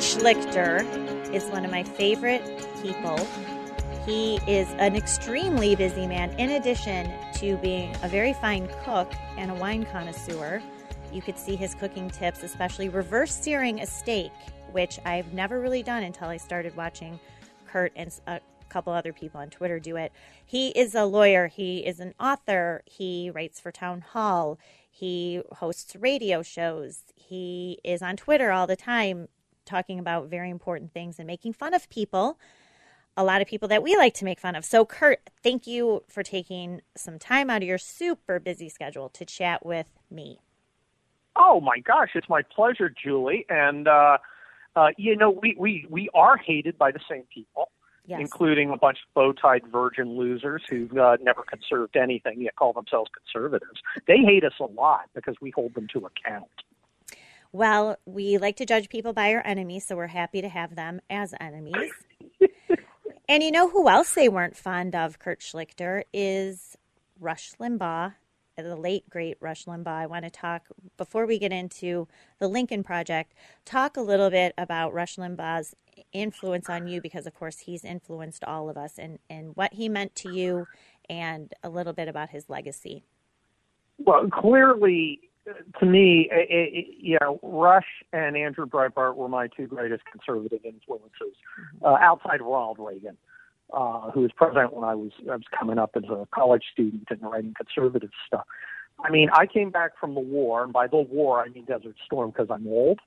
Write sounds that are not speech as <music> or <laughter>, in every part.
Kurt Schlichter is one of my favorite people. He is an extremely busy man, in addition to being a very fine cook and a wine connoisseur. You could see his cooking tips, especially reverse searing a steak, which I've never really done until I started watching Kurt and a couple other people on Twitter do it. He is a lawyer, he is an author, he writes for Townhall, he hosts radio shows, he is on Twitter all the time talking about very important things and making fun of people. A lot of people that we like to make fun of. So, Kurt, thank you for taking some time out of your super busy schedule to chat with me. Oh my gosh, it's my pleasure, Julie. And uh, uh, you know, we, we we are hated by the same people, Yes. including a bunch of bow-tied virgin losers who uh, never conserved anything yet call themselves conservatives. They hate us a lot because we hold them to account. Well, we like to judge people by our enemies, so we're happy to have them as enemies. <laughs> and you know who else they weren't fond of, Kurt Schlichter, is Rush Limbaugh, the late great Rush Limbaugh. I want to talk, before we get into the Lincoln Project, talk a little bit about Rush Limbaugh's influence on you, because of course he's influenced all of us, and, and what he meant to you, and a little bit about his legacy. Well, clearly, to me, it, it, you know, Rush and Andrew Breitbart were my two greatest conservative influences, uh, outside of Ronald Reagan, uh, who was president when I was I was coming up as a college student and writing conservative stuff. I mean, I came back from the war, and by the war I mean Desert Storm because I'm old.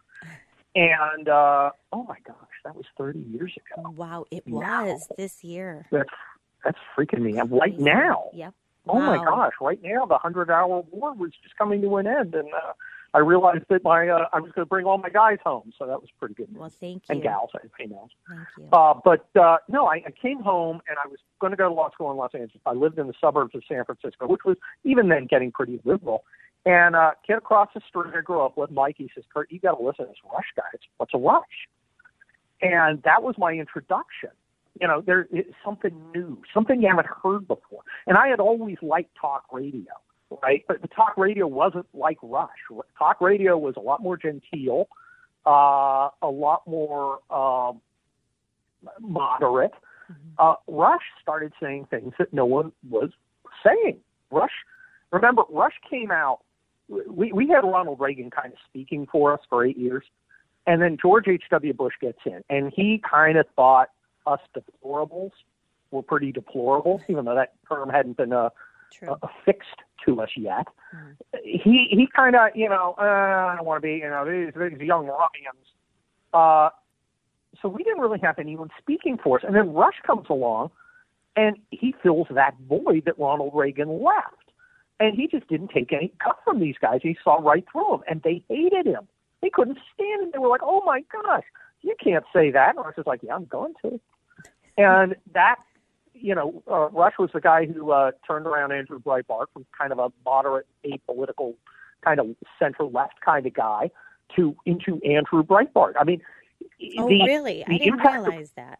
And uh, oh my gosh, that was 30 years ago. Wow, it Wow. was this year. That's that's freaking me out right now. Yep. Oh my gosh! Right now, the hundred-hour war was just coming to an end, and uh, I realized that my uh, I was going to bring all my guys home, so that was pretty good. Well, thank you. and gals, I you know. Thank you. Uh, but uh, no, I, I came home and I was going to go to law school in Los Angeles. I lived in the suburbs of San Francisco, which was even then getting pretty liberal. And uh, kid across the street I grew up with, Mike, he says, Kurt, you got to listen to this Rush guy. It's, what's a Rush? And that was my introduction. You know, there is something new, something you haven't heard before. And I had always liked talk radio, right? But the talk radio wasn't like Rush. Talk radio was a lot more genteel, uh, a lot more um, moderate. Uh, Rush started saying things that no one was saying. Rush, remember, Rush came out. We we had Ronald Reagan kind of speaking for us for eight years, and then George H. W. Bush gets in, and he kind of thought us deplorables were pretty deplorable, even though that term hadn't been uh, uh, affixed to us yet. He he kind of you know uh, I don't want to be you know these these young ruffians. Uh, so we didn't really have anyone speaking for us, and then Rush comes along, and he fills that void that Ronald Reagan left, and he just didn't take any cut from these guys. He saw right through them, and they hated him. They couldn't stand him. They were like, "Oh my gosh, you can't say that." And Rush was like, "Yeah, I'm going to." And that you know, uh, Rush was the guy who uh, turned around Andrew Breitbart from kind of a moderate, apolitical, kind of center left kind of guy to into Andrew Breitbart. I mean, Oh, the, really? I didn't impact of- realize that.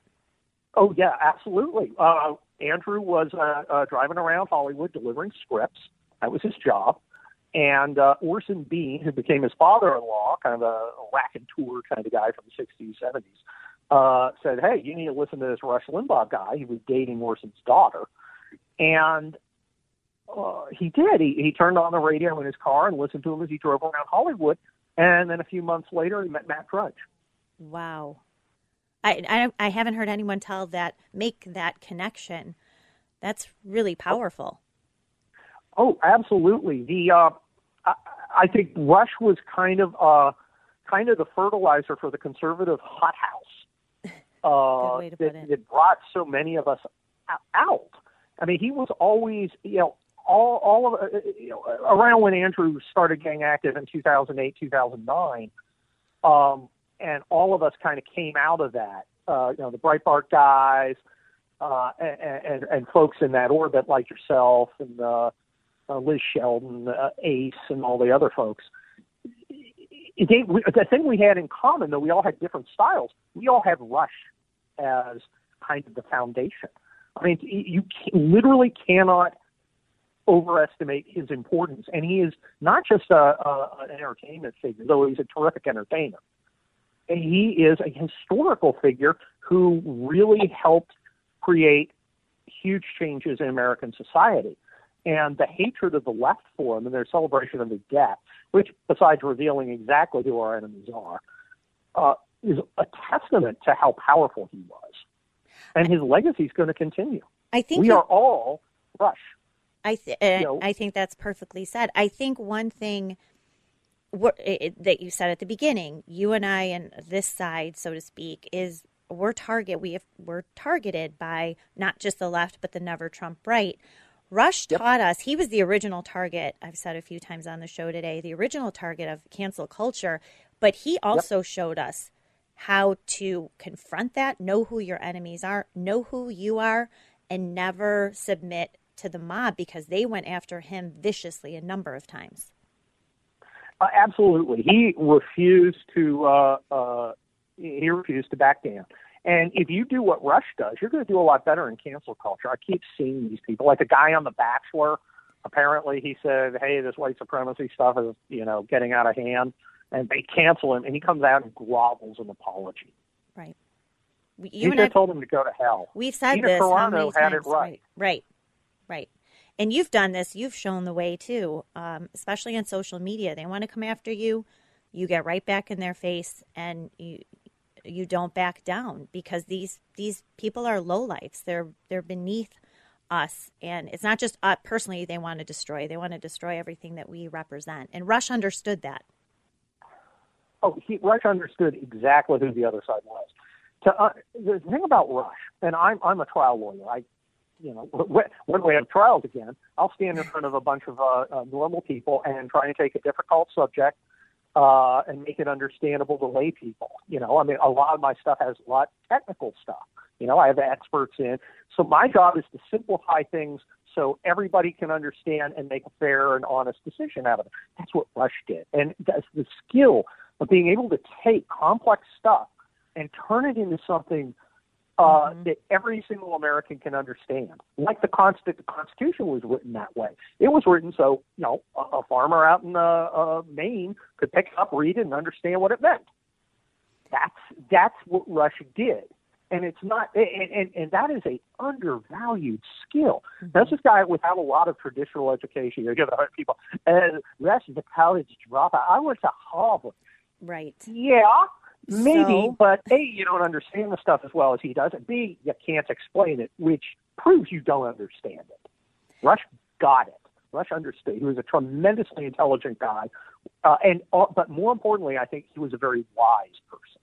Oh yeah, absolutely. Uh, Andrew was uh, uh, driving around Hollywood delivering scripts. That was his job. And uh, Orson Bean, who became his father-in-law, kind of a raconteur kind of guy from the 60s, 70s, uh, said, "Hey, you need to listen to this Rush Limbaugh guy." He was dating Orson's daughter, and uh, he did. He, he turned on the radio in his car and listened to him as he drove around Hollywood. And then a few months later, he met Matt Drudge. Wow. I, I I haven't heard anyone tell that make that connection. That's really powerful. Oh, absolutely. The uh, I, I think Rush was kind of uh, kind of the fertilizer for the conservative hothouse. Uh, that, that brought so many of us out. I mean, he was always, you know, all all of uh, you know, around when Andrew started getting active in 2008, 2009, um, and all of us kind of came out of that. Uh, you know, the Breitbart guys uh, and, and and folks in that orbit like yourself and uh, uh, Liz Sheldon, uh, Ace, and all the other folks. They, we, the thing we had in common, though we all had different styles, we all had Rush as kind of the foundation. I mean, you literally cannot overestimate his importance, and he is not just a, a, an entertainment figure, though he's a terrific entertainer. And he is a historical figure who really helped create huge changes in American society. And the hatred of the left for him and their celebration of his death, which, besides revealing exactly who our enemies are, uh, is a testament to how powerful he was. And his legacy is going to continue. I think we are all Rush. I th- uh, you know, I think that's perfectly said. I think one thing it, that you said at the beginning, you and I and this side, so to speak, is we're target we have, we're targeted by not just the left but the never Trump right. Rush yep. taught us he was the original target. I've said a few times on the show today, the original target of cancel culture, but he also yep. showed us how to confront that, know who your enemies are, know who you are, and never submit to the mob because they went after him viciously a number of times. Uh, absolutely, he refused to. Uh, uh, he refused to back down. And if you do what Rush does, you're going to do a lot better in cancel culture. I keep seeing these people, like the guy on The Bachelor. Apparently, he said, "Hey, this white supremacy stuff is, you know, getting out of hand," and they cancel him, and he comes out and grovels an apology. Right. You he told him to go to hell. We've said Gina this. Carano had times? it right. Right. Right. And you've done this. You've shown the way too, um, especially on social media. They want to come after you. You get right back in their face, and you you don't back down because these these people are low lives. They're they're beneath us, and it's not just us personally. They want to destroy. They want to destroy everything that we represent. And Rush understood that. Oh, he, Rush understood exactly who the other side was. To, uh, the thing about Rush, and I'm I'm a trial lawyer. I you know, <laughs> when we have trials again, I'll stand in front of a bunch of uh, uh, normal people and try and take a difficult subject uh, and make it understandable to lay people. You know, I mean, a lot of my stuff has a lot of technical stuff. You know, I have experts in. So my job is to simplify things so everybody can understand and make a fair and honest decision out of it. That's what Rush did. And that's the skill of being able to take complex stuff and turn it into something uh, mm-hmm. that every single American can understand. Like the, Const- the Constitution was written that way. It was written so you know a, a farmer out in uh, uh, Maine could pick it up, read it, and understand what it meant. That's that's what Rush did, and it's not, and and, and that is a undervalued skill. Mm-hmm. That's this guy without a lot of traditional education. You're get people, uh, Rush is a college dropout. I went to Harvard. Right. Yeah, Maybe, so, but A, you don't understand the stuff as well as he does, and B, you can't explain it, which proves you don't understand it. Rush got it. Rush understood. He was a tremendously intelligent guy, uh, and uh, but more importantly, I think he was a very wise person.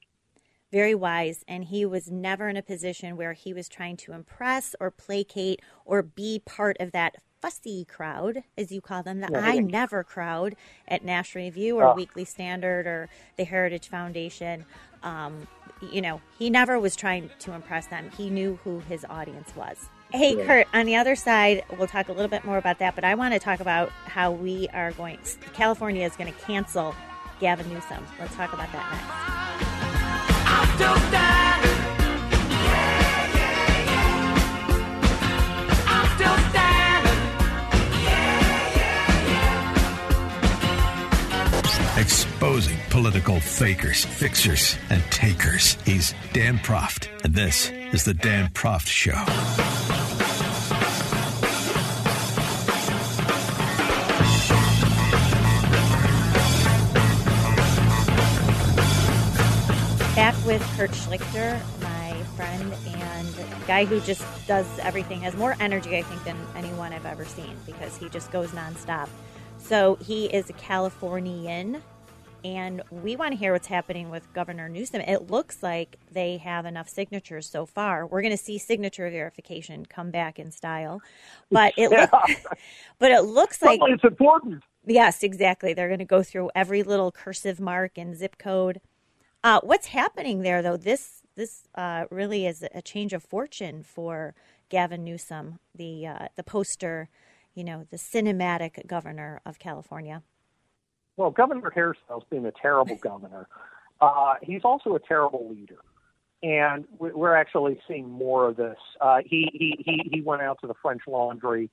Very wise, and he was never in a position where he was trying to impress or placate or be part of that fussy crowd, as you call them, the yeah, I never crowd at National Review or oh. Weekly Standard or the Heritage Foundation. Um, you know, he never was trying to impress them. He knew who his audience was. Hey, yeah. Kurt, on the other side, we'll talk a little bit more about that, but I want to talk about how we are going, California is going to cancel Gavin Newsom. Let's talk about that next. Political fakers, fixers, and takers. He's Dan Proft, and this is The Dan Proft Show. Back with Kurt Schlichter, my friend and guy who just does everything, has more energy, I think, than anyone I've ever seen because he just goes nonstop. So he is a Californian And we want to hear what's happening with Governor Newsom. It looks like they have enough signatures so far. We're going to see signature verification come back in style, but it <laughs> yeah. look, <laughs> but it looks like it's important. Yes, exactly. They're going to go through every little cursive mark and zip code. Uh, what's happening there, though? This this uh, really is a change of fortune for Gavin Newsom, the uh, the poster, you know, the cinematic governor of California. Well, Governor Hairstyle's been a terrible governor. Uh, he's also a terrible leader, and we're actually seeing more of this. Uh, he, he he he went out to the French Laundry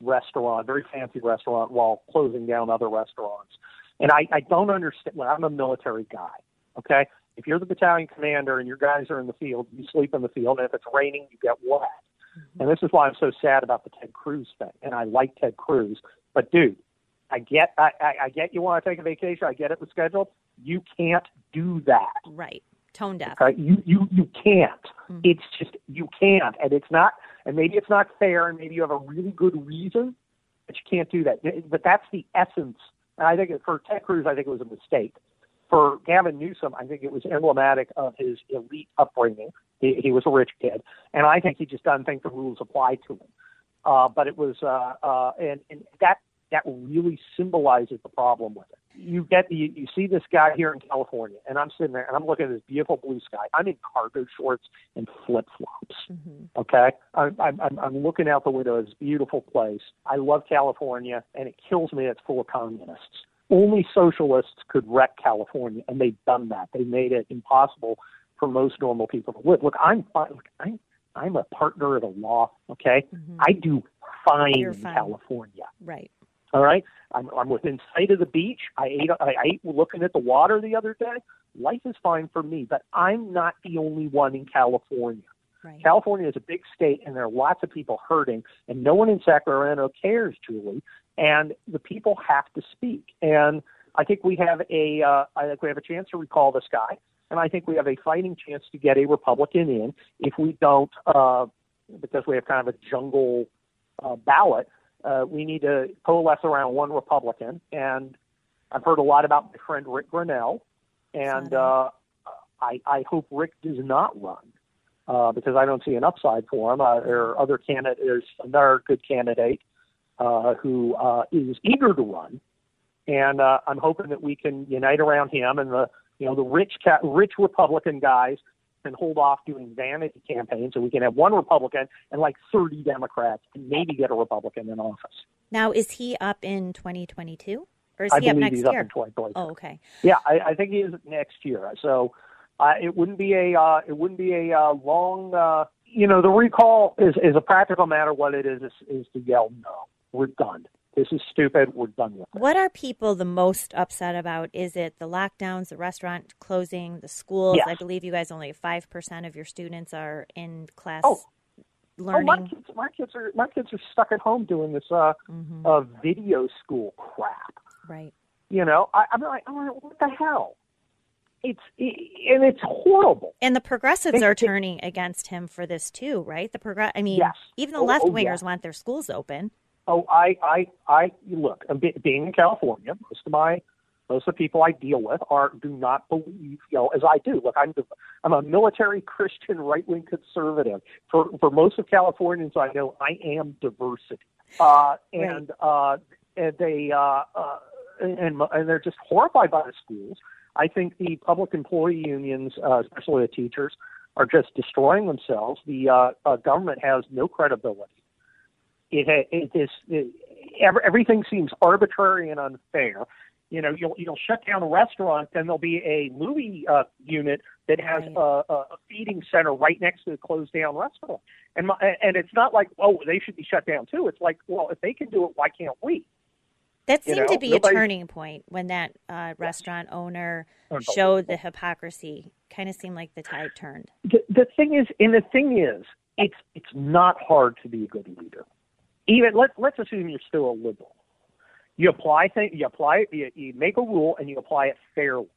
restaurant, very fancy restaurant, while closing down other restaurants. And I, I don't understand. Well, I'm a military guy. Okay, if you're the battalion commander and your guys are in the field, you sleep in the field, and if it's raining, you get wet. Mm-hmm. And this is why I'm so sad about the Ted Cruz thing. And I like Ted Cruz, but dude, I get I, I, I get you want to take a vacation. I get it was scheduled. You can't do that. Right. Tone deaf. Okay? You you you can't. Mm-hmm. It's just you can't, and it's not. And maybe it's not fair, and maybe you have a really good reason, but you can't do that. But that's the essence. And I think for Ted Cruz, I think it was a mistake. For Gavin Newsom, I think it was emblematic of his elite upbringing. He, he was a rich kid, and I think he just doesn't think the rules apply to him. Uh, but it was, uh, uh, and, and that that really symbolizes the problem with it. You get you, you see this guy here in California, and I'm sitting there and I'm looking at this beautiful blue sky. I'm in cargo shorts and flip flops. Mm-hmm. Okay, I'm, I'm I'm looking out the window It's this beautiful place. I love California, and it kills me. It's full of communists. Only socialists could wreck California, and they've done that. They made it impossible for most normal people to live. Look, I'm fine. Look, I'm I'm a partner of the law. Okay, mm-hmm. I do fine in California. Right. All right, I'm, I'm within sight of the beach. I ate I ate looking at the water the other day. Life is fine for me, but I'm not the only one in California. Right. California is a big state, and there are lots of people hurting, and no one in Sacramento cares, Julie. And the people have to speak. And I think we have a uh, I think we have a chance to recall this guy, and I think we have a fighting chance to get a Republican in. If we don't, uh, because we have kind of a jungle uh, ballot, uh, we need to coalesce around one Republican. And I've heard a lot about my friend Rick Grenell, and uh, I, I hope Rick does not run uh, because I don't see an upside for him. Uh, there are other candidates. There's another good candidate uh, who uh, is eager to run, and uh, I'm hoping that we can unite around him and the you know the rich ca- rich Republican guys and hold off doing vanity campaigns so we can have one Republican and like 30 Democrats and maybe get a Republican in office. Now, is he up in 2022? Or is I he up next he's year? Up in 2022. Oh, okay. Yeah, I, I think he is next year. So uh, it wouldn't be a uh, it wouldn't be a uh, long. Uh, you know, the recall is is a practical matter. What it is is, is to yell no. We're done this is stupid. We're done with it. What are people the most upset about? Is it the lockdowns, the restaurant closing, the schools? Yes. I believe you guys only five percent of your students are in class oh. learning. Oh, my kids, my kids are my kids are stuck at home doing this uh, mm-hmm. uh video school crap. Right. You know, I, I'm like, I'm like, what the hell? It's and it's horrible. And the progressives are turning against him for this too, right? The progress. I mean, yes. even the oh, left wingers oh, yeah. want their schools open. Oh, I, I, I look. Being in California, most of my, most of the people I deal with are do not believe, you know, as I do. Look, I'm, I'm a military Christian right wing conservative. For for most of Californians, I know I am diversity, uh, and right. uh, and they uh, uh, and and they're just horrified by the schools. I think the public employee unions, uh, especially the teachers, are just destroying themselves. The uh, uh, government has no credibility it, it is it, everything seems arbitrary and unfair. You know, you'll you'll shut down a restaurant, then there'll be a movie uh, unit that has right. a, a feeding center right next to the closed down restaurant. And my, and it's not like oh they should be shut down too. It's like well if they can do it, why can't we? That seemed you know, to be nobody, a turning point when that uh, restaurant owner showed the hypocrisy. Kind of seemed like the tide turned. The, the thing is, and the thing is, it's it's not hard to be a good leader even let let's assume you're still a liberal. You apply things, you apply you, you make a rule, and you apply it fairly.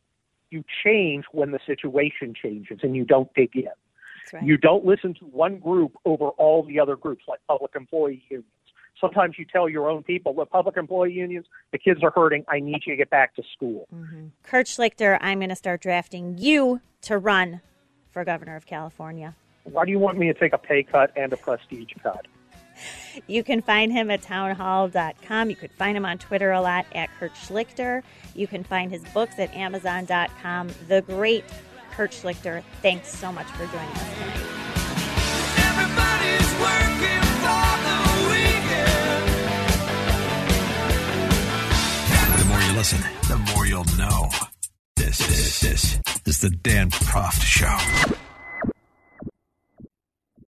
You change when the situation changes, and you don't dig in. Right. You don't listen to one group over all the other groups, like public employee unions. Sometimes you tell your own people, the public employee unions, the kids are hurting. I need you to get back to school. Mm-hmm. Kurt Schlichter, I'm going to start drafting you to run for governor of California. Why do you want me to take a pay cut and a prestige cut? You can find him at townhall.com. You could find him on Twitter a lot at Kurt Schlichter. You can find his books at amazon.com. The great Kurt Schlichter, thanks so much for joining us tonight. The more you listen, the more you'll know. This, this, this is the Dan Proft Show.